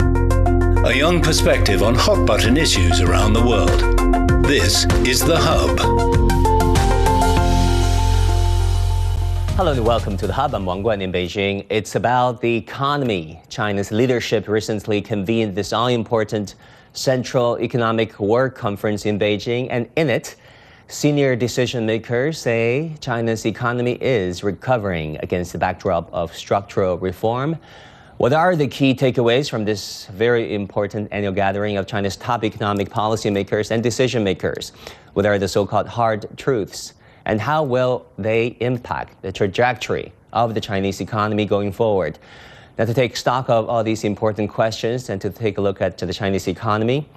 A young perspective on hot button issues around the world. This is The Hub. Hello and welcome to The Hub. I'm Wang Guan in Beijing. It's about the economy. China's leadership recently convened this all important Central Economic Work Conference in Beijing, and in it, Senior decision makers say China's economy is recovering against the backdrop of structural reform. What are the key takeaways from this very important annual gathering of China's top economic policymakers and decision makers? What are the so called hard truths? And how will they impact the trajectory of the Chinese economy going forward? Now, to take stock of all these important questions and to take a look at the Chinese economy,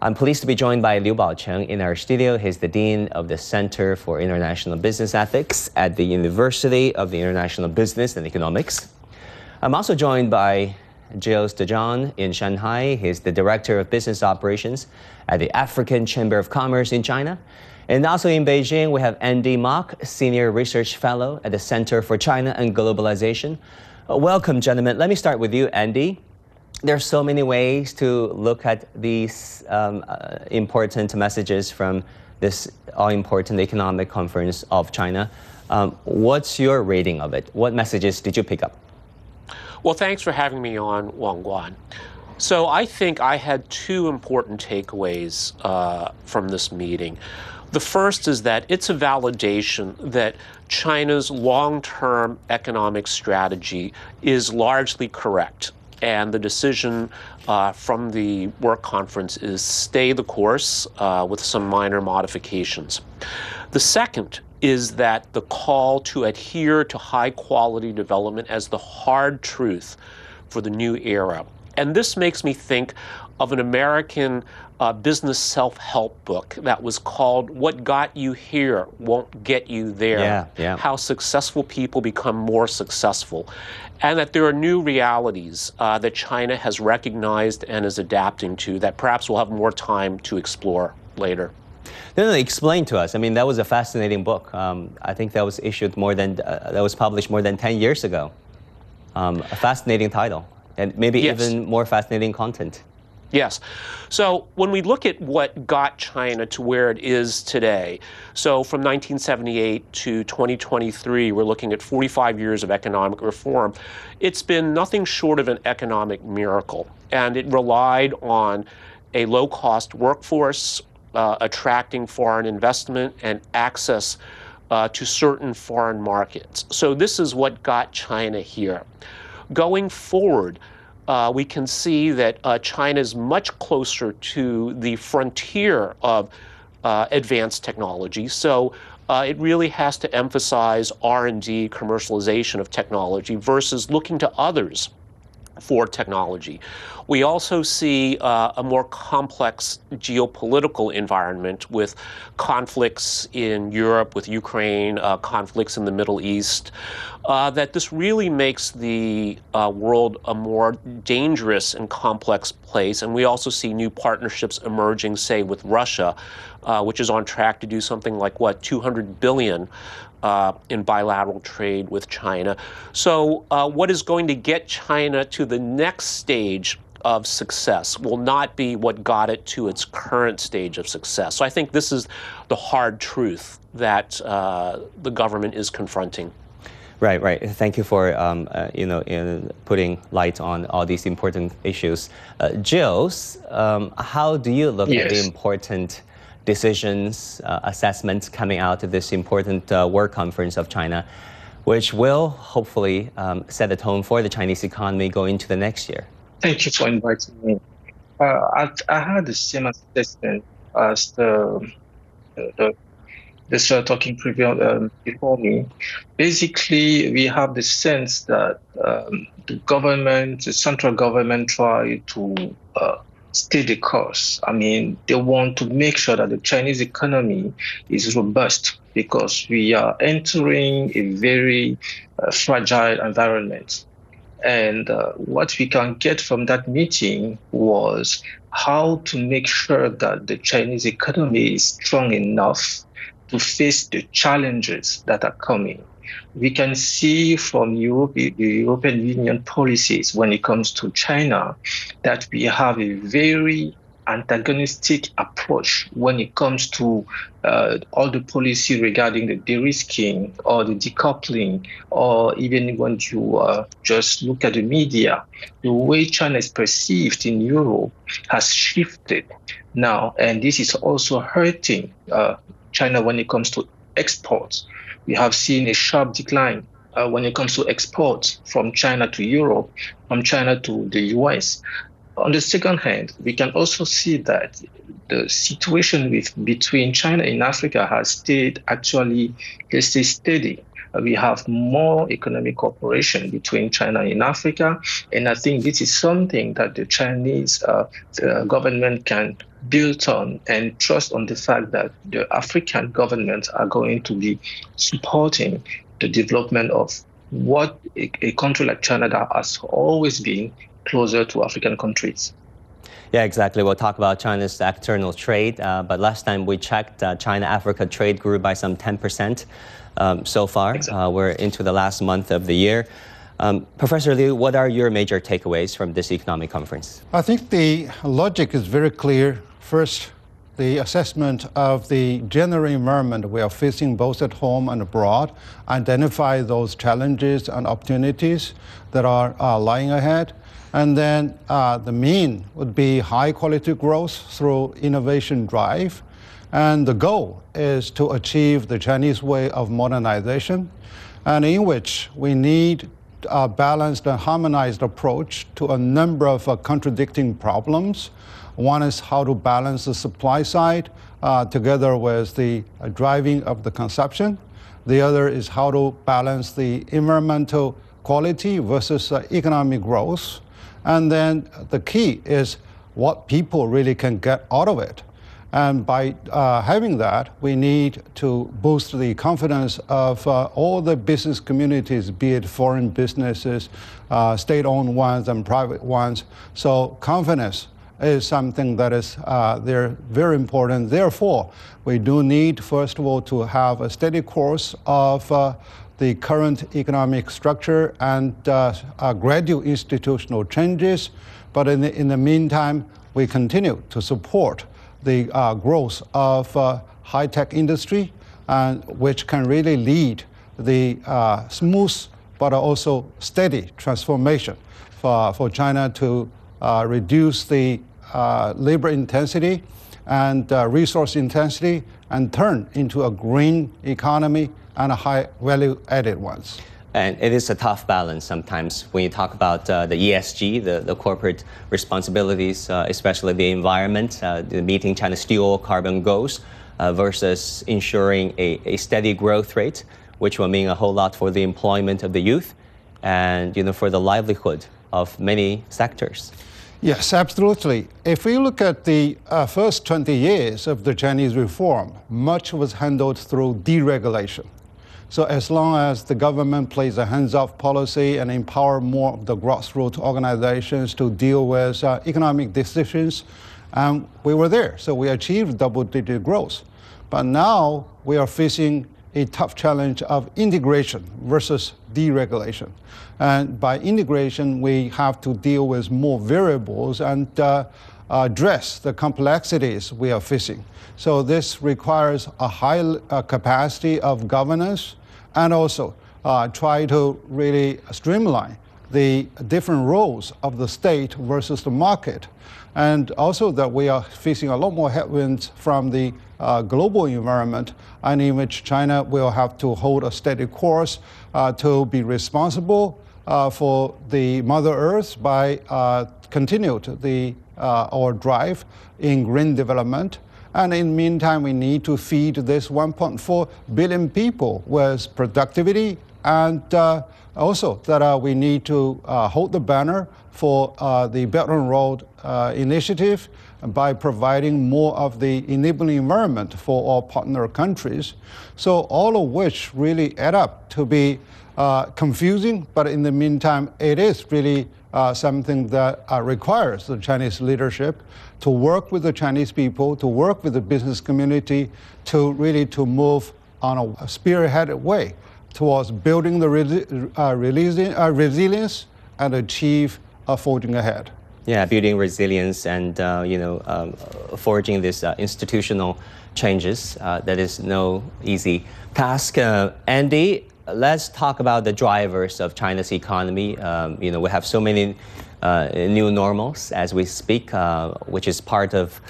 I'm pleased to be joined by Liu Baocheng in our studio. He's the Dean of the Center for International Business Ethics at the University of the International Business and Economics. I'm also joined by Gilles de Jong in Shanghai. He's the Director of Business Operations at the African Chamber of Commerce in China. And also in Beijing, we have Andy Mok, Senior Research Fellow at the Center for China and Globalization. Uh, welcome, gentlemen. Let me start with you, Andy There are so many ways to look at these um, uh, important messages from this all-important economic conference of China. Um, what's your rating of it? What messages did you pick up? Well, thanks for having me on, Wang Guan. So I think I had two important takeaways uh, from this meeting. The first is that it's a validation that China's long term economic strategy is largely correct and the decision uh, from the work conference is stay the course uh, with some minor modifications. The second is that the call to adhere to high quality development as the hard truth for the new era. And this makes me think of an American uh, business self help book that was called What Got You Here Won't Get You There. Yeah, yeah. How Successful People Become More Successful and that there are new realities uh, that China has recognized and is adapting to that perhaps we'll have more time to explore later. No, no, explain to us. I mean, that was a fascinating book. Um, I think that was issued more than, uh, that was published more than 10 years ago. Um, a fascinating title, and maybe yes. even more fascinating content. Yes. So when we look at what got China to where it is today, so from 1978 to 2023, we're looking at 45 years of economic reform. It's been nothing short of an economic miracle. And it relied on a low cost workforce, uh, attracting foreign investment, and access uh, to certain foreign markets. So this is what got China here. Going forward, uh, we can see that uh, China is much closer to the frontier of uh, advanced technology. So it really has to emphasize R&D, commercialization of technology, versus looking to others for technology. We also see uh, a more complex geopolitical environment with conflicts in Europe, with Ukraine, uh, conflicts in the Middle East, uh, that this really makes the uh, world a more dangerous and complex place. And we also see new partnerships emerging, say, with Russia, uh, which is on track to do something like, what, 200 billion uh, in bilateral trade with China. So, uh, what is going to get China to the next stage of success will not be what got it to its current stage of success. So, I think this is the hard truth that uh, the government is confronting. Right, right. Thank you for um, uh, you know putting light on all these important issues. Uh, Gilles, um, how do you look yes. at the important decisions, uh, assessments coming out of this important uh, work conference of China, which will hopefully um, set the tone for the Chinese economy going into the next year. Thank you for inviting me. Uh, I, I, had the same assessment as the, the this uh, talking um, before me. Basically, we have the sense that um, the government, the central government, try to uh, stay the course. I mean, they want to make sure that the Chinese economy is robust because we are entering a very uh, fragile environment. And uh, what we can get from that meeting was how to make sure that the Chinese economy is strong enough to face the challenges that are coming. We can see from Europe, the European Union policies when it comes to China that we have a very antagonistic approach when it comes to uh, all the policy regarding the de-risking or the decoupling, or even when you uh, just look at the media, the way China is perceived in Europe has shifted now, and this is also hurting uh, China when it comes to exports. We have seen a sharp decline uh, when it comes to exports from China to Europe, from China to the US. On the second hand, we can also see that the situation with between China and Africa has stayed actually, let's steady. Uh, we have more economic cooperation between China and Africa, and I think this is something that the Chinese uh, the government can build on and trust on the fact that the African governments are going to be supporting the development of what a, a country like China has always been closer to African countries. Yeah, exactly. We'll talk about China's external trade. Uh, but last time we checked, uh, China Africa trade grew by some 10% um, so far. Exactly. Uh, we're into the last month of the year. Um, Professor Liu, what are your major takeaways from this economic conference? I think the logic is very clear. First, the assessment of the general environment we are facing both at home and abroad, identify those challenges and opportunities that are uh, lying ahead. And then uh, the mean would be high quality growth through innovation drive. And the goal is to achieve the Chinese way of modernization, and in which we need a balanced and harmonized approach to a number of uh, contradicting problems one is how to balance the supply side uh, together with the uh, driving of the consumption. The other is how to balance the environmental quality versus uh, economic growth. And then the key is what people really can get out of it. And by uh, having that, we need to boost the confidence of uh, all the business communities, be it foreign businesses, uh, state owned ones, and private ones. So, confidence is something that is uh, they're very important. Therefore, we do need, first of all, to have a steady course of uh, the current economic structure and uh, gradual institutional changes. But in the, in the meantime, we continue to support the uh, growth of uh, high-tech industry, which can really lead the uh, smooth but also steady transformation for, for China to reduce the labor intensity and resource intensity and turn into a green economy and a high value added ones. And it is a tough balance sometimes when you talk about uh, the ESG, the, the corporate responsibilities, uh, especially the environment, uh, the meeting China's dual carbon goals, uh, versus ensuring a, a steady growth rate, which will mean a whole lot for the employment of the youth and you know, for the livelihood of many sectors. Yes, absolutely. If we look at the uh, first 20 years of the Chinese reform, much was handled through deregulation. So as long as the government plays a hands-off policy and empower more of the grassroots organizations to deal with uh, economic decisions, um, we were there. So we achieved double-digit growth. But now we are facing a tough challenge of integration versus deregulation. And by integration, we have to deal with more variables and uh, address the complexities we are facing. So this requires a high uh, capacity of governance and also uh, try to really streamline the different roles of the state versus the market. And also that we are facing a lot more headwinds from the uh, global environment and in which China will have to hold a steady course uh, to be responsible uh, for the Mother Earth by uh, continued the uh, our drive in green development. And in the meantime, we need to feed this 1.4 billion people with productivity and uh, also that uh, we need to uh, hold the banner for uh, the Belt and Road uh, initiative by providing more of the enabling environment for our partner countries. So all of which really add up to be uh, confusing, but in the meantime, it is really uh, something that uh, requires the Chinese leadership to work with the Chinese people, to work with the business community, to really to move on a spearheaded way towards building the resi- uh, releasing, uh, resilience and achieve forging ahead. Yeah, building resilience and uh, you know um, forging these uh, institutional changes. That is no easy task. Andy, let's talk about the drivers of China's economy. Um, you know, we have so many uh, new normals as we speak, uh, which is part of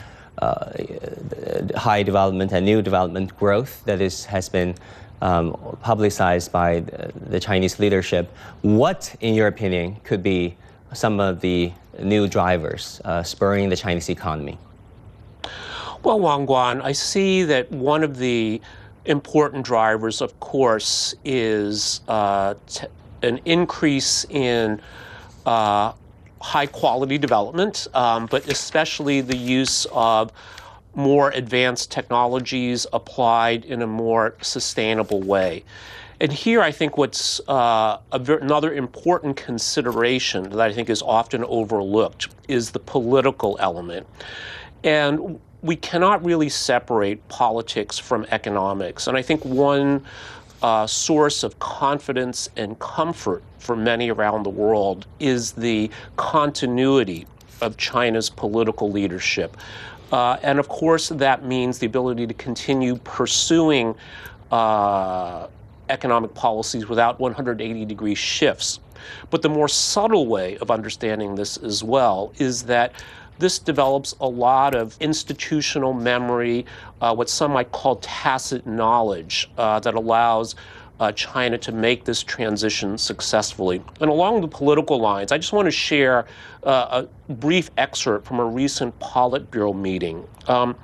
high development and new development growth that is has been um, publicized by the Chinese leadership. What, in your opinion, could be some of the new drivers uh, spurring the Chinese economy? Well, Wang Guan, I see that one of the important drivers, of course, is uh, t- an increase in uh, high quality development, um, but especially the use of more advanced technologies applied in a more sustainable way. And here, I think what's uh, ver- another important consideration that I think is often overlooked is the political element. And we cannot really separate politics from economics. And I think one uh, source of confidence and comfort for many around the world is the continuity of China's political leadership. Uh, and of course, that means the ability to continue pursuing uh, economic policies without 180 degree shifts. But the more subtle way of understanding this as well is that this develops a lot of institutional memory, uh, what some might call tacit knowledge, uh, that allows uh, China to make this transition successfully. And along the political lines, I just want to share uh, a brief excerpt from a recent Politburo meeting. Um,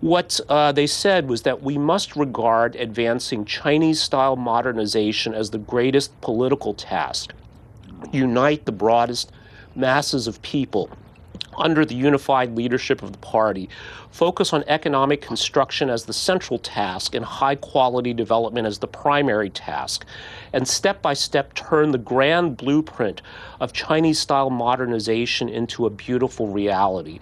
what uh, they said was that we must regard advancing Chinese style modernization as the greatest political task, unite the broadest masses of people under the unified leadership of the party, focus on economic construction as the central task and high quality development as the primary task, and step by step turn the grand blueprint of Chinese style modernization into a beautiful reality.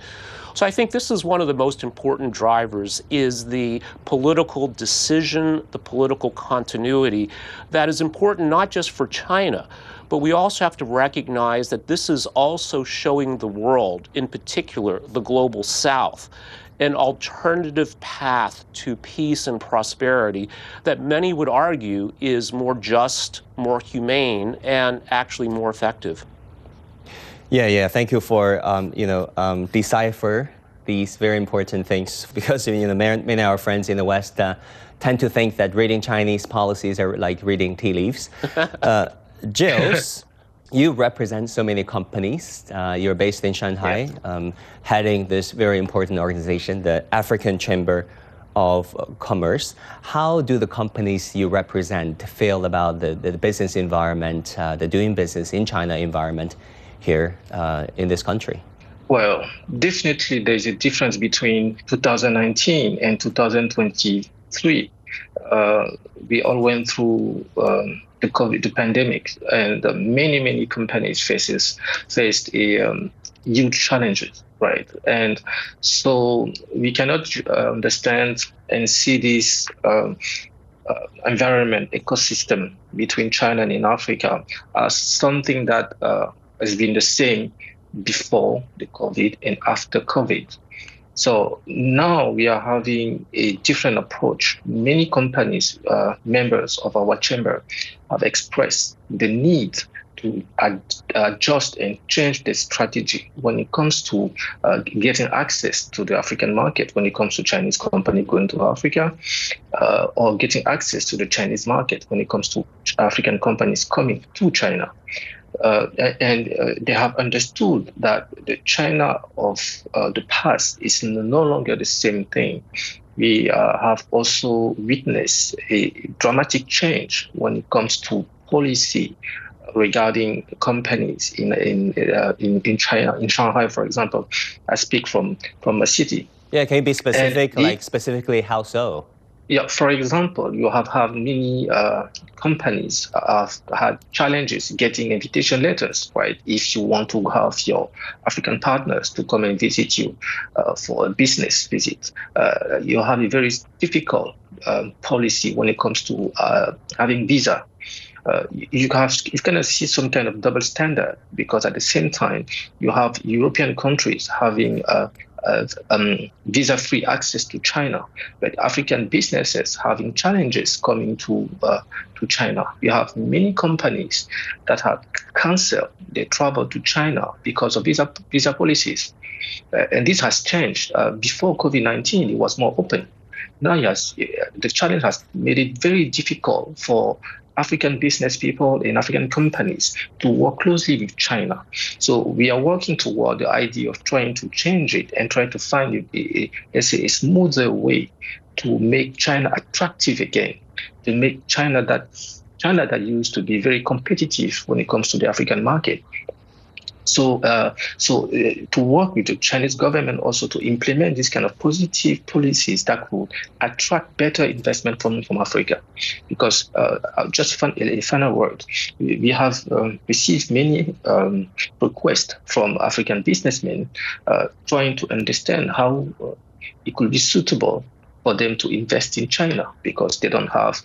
So I think this is one of the most important drivers is the political decision, the political continuity that is important not just for China, but we also have to recognize that this is also showing the world, in particular the global south, an alternative path to peace and prosperity that many would argue is more just, more humane, and actually more effective. Yeah, yeah. Thank you for um, you know um, decipher these very important things because you know many of our friends in the West uh, tend to think that reading Chinese policies are like reading tea leaves. uh, Gilles, you represent so many companies. Uh, you're based in Shanghai, um, heading this very important organization, the African Chamber of Commerce. How do the companies you represent feel about the, the business environment, uh, the doing business in China environment here uh, in this country? Well, definitely there's a difference between 2019 and 2023. Uh, we all went through um, the COVID, the pandemic, and uh, many, many companies faces faced a um, huge challenges, right? And so we cannot uh, understand and see this um, uh, environment ecosystem between China and in Africa as something that uh, has been the same before the COVID and after COVID. So now we are having a different approach. Many companies, uh, members of our chamber, have expressed the need to ad- adjust and change the strategy when it comes to uh, getting access to the African market, when it comes to Chinese company going to Africa, uh, or getting access to the Chinese market when it comes to African companies coming to China. Uh, and uh, they have understood that the China of uh, the past is no longer the same thing. We uh, have also witnessed a dramatic change when it comes to policy regarding companies in in, uh, in in China, in Shanghai, for example. I speak from from a city. Yeah, can you be specific? like specifically, how so? Yeah, for example, you have had many uh, companies have had challenges getting invitation letters, right? If you want to have your African partners to come and visit you uh, for a business visit, uh, you have a very difficult um, policy when it comes to uh, having visa. Uh, you have you kind of see some kind of double standard because at the same time you have European countries having uh, um, visa-free access to China, but African businesses having challenges coming to uh, to China. We have many companies that have canceled their travel to China because of visa visa policies, uh, and this has changed. Uh, before COVID-19, it was more open. Now, yes, the challenge has made it very difficult for African business people and African companies to work closely with China. So we are working toward the idea of trying to change it and try to find a, a, a, a smoother way to make China attractive again, to make China that China that used to be very competitive when it comes to the African market so, uh, so uh, to work with the Chinese government also to implement this kind of positive policies that would attract better investment from from Africa, because uh, just fun, a final word, we have um, received many um, requests from African businessmen uh, trying to understand how uh, it could be suitable for them to invest in China because they don't have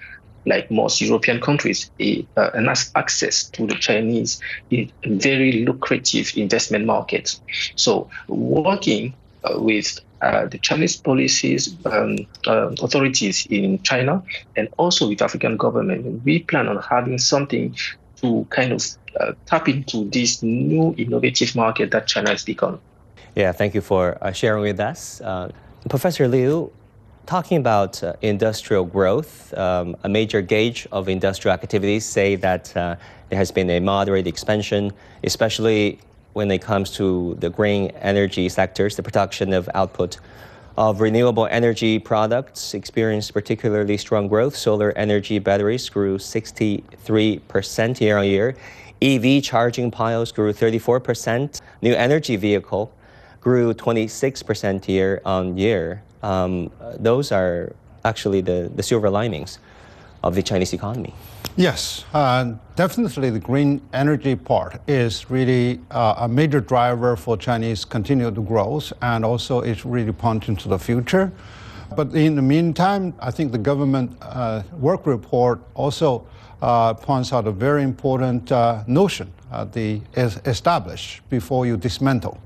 like most European countries, a, uh, access to the Chinese very lucrative investment markets. So working uh, with uh, the Chinese policies um, uh, authorities in China and also with African government, we plan on having something to kind of uh, tap into this new innovative market that China has become. Yeah, thank you for uh, sharing with us. Professor Liu, talking about uh, industrial growth, um, a major gauge of industrial activities say that uh, there has been a moderate expansion, especially when it comes to the green energy sectors, the production of output of renewable energy products experienced particularly strong growth. Solar energy batteries grew 63% year on year. EV charging piles grew 34%. New energy vehicle grew 26% year on year um, those are actually the, the silver linings of the Chinese economy. Yes, uh, definitely the green energy part is really uh, a major driver for Chinese continued growth and also it's really pointing to the future. But in the meantime, I think the government uh, work report also uh, points out a very important uh, notion, uh, the establish before you dismantle,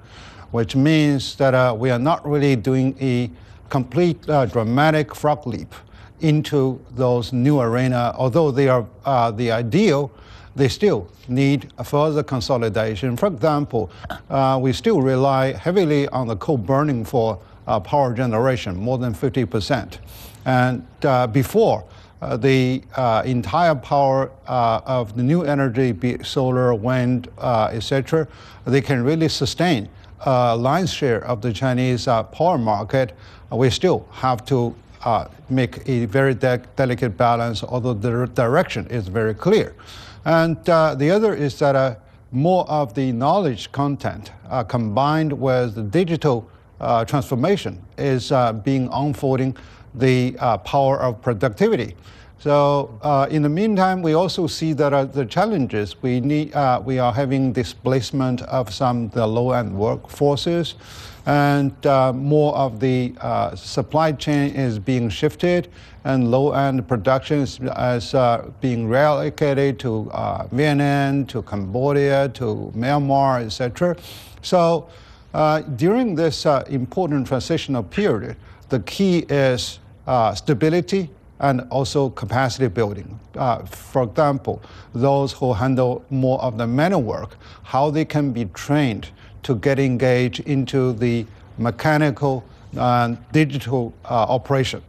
which means that we are not really doing a complete uh, dramatic frog leap into those new arena. Although they are uh, the ideal, they still need further consolidation. For example, uh, we still rely heavily on the coal burning for uh, power generation, more than 50%. And uh, before, uh, the entire power of the new energy, be solar, wind, etc., they can really sustain lion's share of the Chinese uh, power market, uh, we still have to uh, make a very de delicate balance, although the direction is very clear. And uh, the other is that uh, more of the knowledge content combined with the digital transformation is being unfolding the power of productivity. So uh, in the meantime, we also see that uh, the challenges we need, uh, we are having displacement of some the low-end workforces, and uh, more of the uh, supply chain is being shifted, and low-end production is, uh, being reallocated to Vietnam, to Cambodia, to Myanmar, etc. So during this important transitional period, the key is stability and also capacity building. Uh, for example, those who handle more of the manual work, how they can be trained to get engaged into the mechanical and digital uh, operation.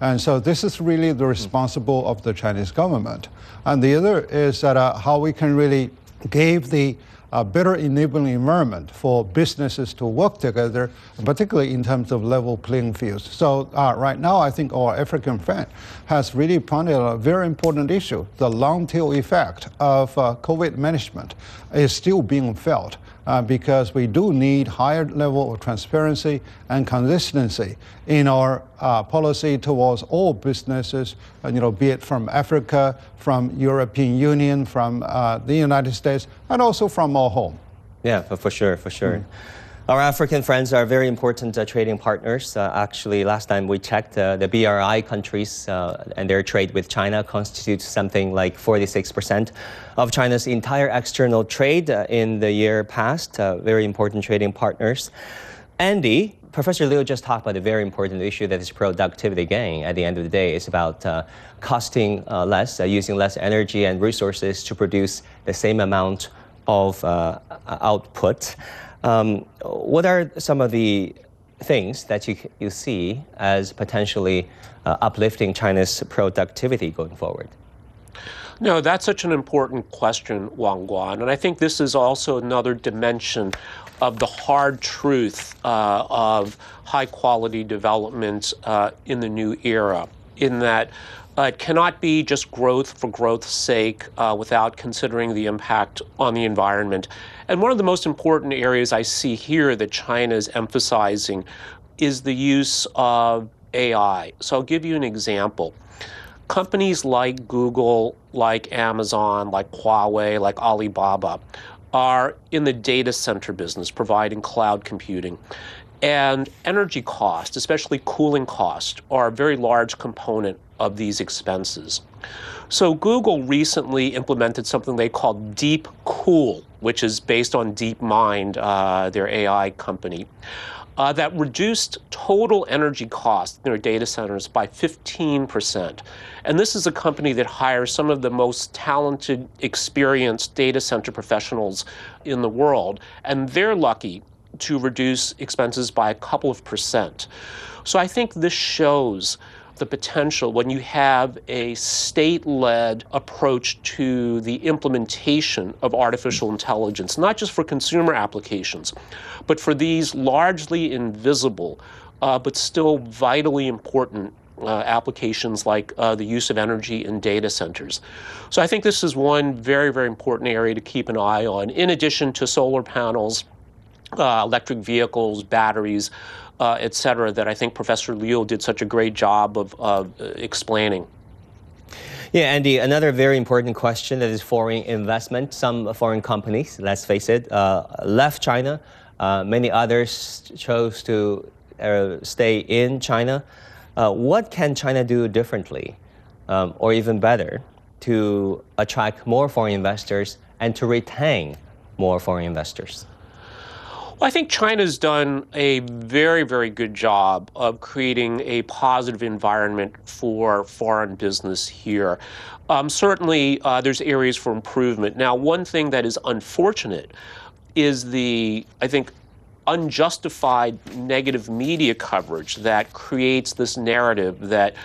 And so this is really the responsible of the Chinese government. And the other is that uh, how we can really give the a better enabling environment for businesses to work together, particularly in terms of level playing fields. So uh, right now, I think our African friend has really pointed out a very important issue. The long tail effect of uh, COVID management is still being felt uh, because we do need higher level of transparency and consistency in our uh, policy towards all businesses, uh, you know, be it from Africa, from European Union, from uh, the United States, and also from our home. Yeah, for, for sure, for sure. Mm. Our African friends are very important uh, trading partners. Uh, actually, last time we checked, uh, the BRI countries uh, and their trade with China constitutes something like 46% of China's entire external trade uh, in the year past. Uh, very important trading partners. Andy, Professor Liu just talked about a very important issue that is productivity gain. At the end of the day, it's about costing less, using less energy and resources to produce the same amount of output. Um, what are some of the things that you, you see as potentially uh, uplifting China's productivity going forward? No, that's such an important question, Wang Guan. And I think this is also another dimension of the hard truth uh, of high quality development uh, in the new era, in that uh, it cannot be just growth for growth's sake uh, without considering the impact on the environment. And one of the most important areas I see here that China is emphasizing is the use of AI. So I'll give you an example. Companies like Google, like Amazon, like Huawei, like Alibaba are in the data center business, providing cloud computing. And energy cost, especially cooling cost, are a very large component of these expenses. So Google recently implemented something they call Deep Cool, which is based on DeepMind, uh, their AI company, uh, that reduced total energy costs in their data centers by 15%. And this is a company that hires some of the most talented, experienced data center professionals in the world, and they're lucky to reduce expenses by a couple of percent. So I think this shows the potential when you have a state led approach to the implementation of artificial intelligence, not just for consumer applications, but for these largely invisible uh, but still vitally important uh, applications like uh, the use of energy in data centers. So I think this is one very, very important area to keep an eye on, in addition to solar panels, uh, electric vehicles, batteries uh, et cetera, that I think Professor Liu did such a great job of, of uh, explaining. Yeah, Andy, another very important question that is foreign investment. Some foreign companies, let's face it, uh, left China. Uh, many others chose to uh, stay in China. Uh, what can China do differently um, or even better to attract more foreign investors and to retain more foreign investors? Well, I think China's done a very, very good job of creating a positive environment for foreign business here. Um, certainly, uh, there's areas for improvement. Now, one thing that is unfortunate is the, I think, unjustified negative media coverage that creates this narrative that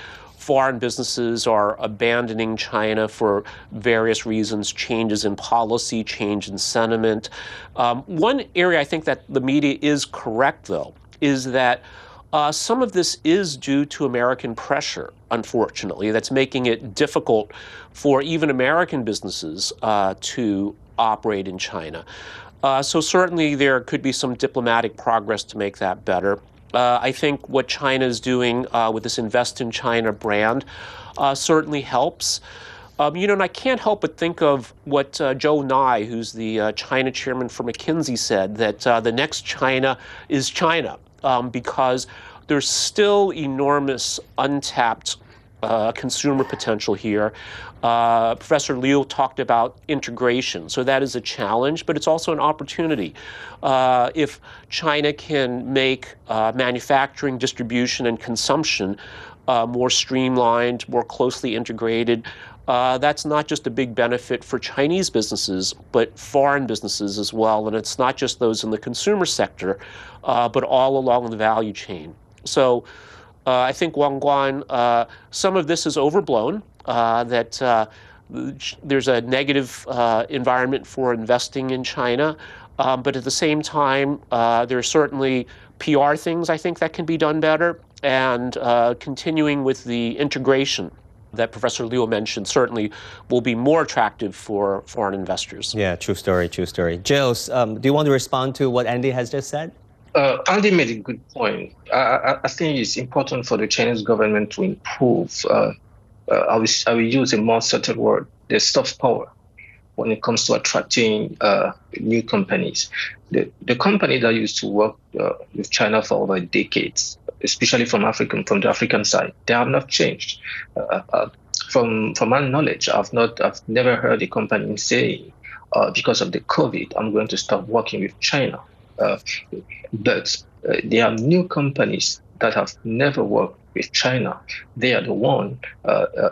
foreign businesses are abandoning China for various reasons changes in policy, change in sentiment. Um, one area I think that the media is correct, though, is that uh, some of this is due to American pressure, unfortunately, that's making it difficult for even American businesses uh, to operate in China. Uh, so, certainly, there could be some diplomatic progress to make that better. Uh, I think what China is doing uh, with this Invest in China brand uh, certainly helps. Um, you know, and I can't help but think of what uh, Joe Ngai, who's the uh, China chairman for McKinsey, said that uh, the next China is China um, because there's still enormous untapped consumer potential here. Uh, Professor Liu talked about integration, so that is a challenge, but it's also an opportunity. Uh, if China can make uh, manufacturing, distribution, and consumption uh, more streamlined, more closely integrated, uh, that's not just a big benefit for Chinese businesses, but foreign businesses as well. And it's not just those in the consumer sector, but all along the value chain. So uh, I think Wang Guan, uh, some of this is overblown, uh, that uh, there's a negative uh, environment for investing in China. Um, but at the same time, uh, there are certainly PR things I think that can be done better, and continuing with the integration that Professor Liu mentioned certainly will be more attractive for foreign investors. Yeah, true story, true story. Gilles, um, do you want to respond to what Andy has just said? Uh, Andy made a good point. I, I, think it's important for the Chinese government to improve. Uh, uh, I, will, I will use a more subtle word: the soft power when it comes to attracting uh, new companies. The, the company that used to work uh, with China for over decades, especially from African from the African side, they have not changed. Uh, uh from from my knowledge, I've not I've never heard a company saying uh, because of the COVID, I'm going to stop working with China. Uh, but there are new companies that have never worked with China. They are the one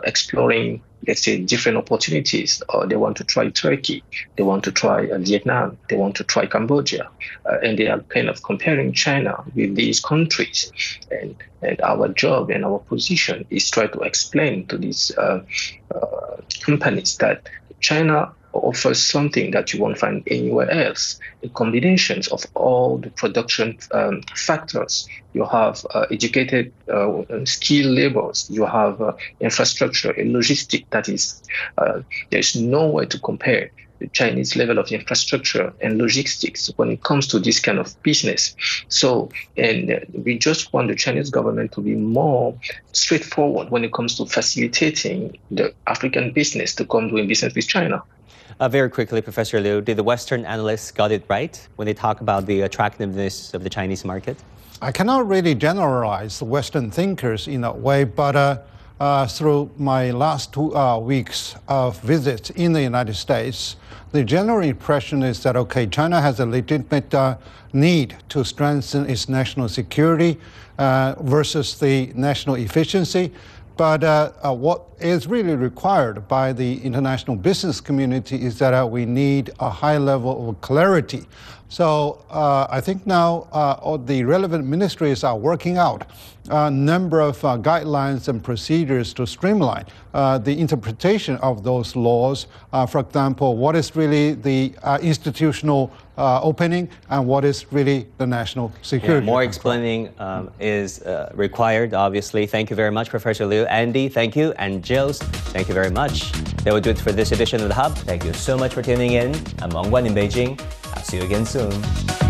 exploring let's say different opportunities or they want to try turkey they want to try uh, vietnam they want to try cambodia uh, and they are kind of comparing china with these countries and and our job and our position is try to explain to these uh, uh companies that china offers something that you won't find anywhere else. The combinations of all the production um, factors. You have uh, educated, uh, skilled laborers. You have uh, infrastructure, a logistic that is, uh, there's no way to compare the Chinese level of infrastructure and logistics when it comes to this kind of business. So, and uh, we just want the Chinese government to be more straightforward when it comes to facilitating the African business to come doing business with China. Uh, very quickly, Professor Liu, did the Western analysts got it right when they talk about the attractiveness of the Chinese market? I cannot really generalize Western thinkers in that way, but uh, uh, through my last two uh, weeks of visits in the United States, the general impression is that, okay, China has a legitimate uh, need to strengthen its national security uh, versus the national efficiency. But uh, uh, what is really required by the international business community is that uh, we need a high level of clarity. So uh, I think now uh, the relevant ministries are working out a number of uh, guidelines and procedures to streamline the interpretation of those laws. for example, what is really the institutional uh, opening and what is really the national security. Yeah, more explaining um, is uh, required, obviously. Thank you very much, Professor Liu. Andy, thank you. And Gilles, thank you very much. That will do it for this edition of The Hub. Thank you so much for tuning in. I'm Wang Guan in Beijing. I'll see you again soon.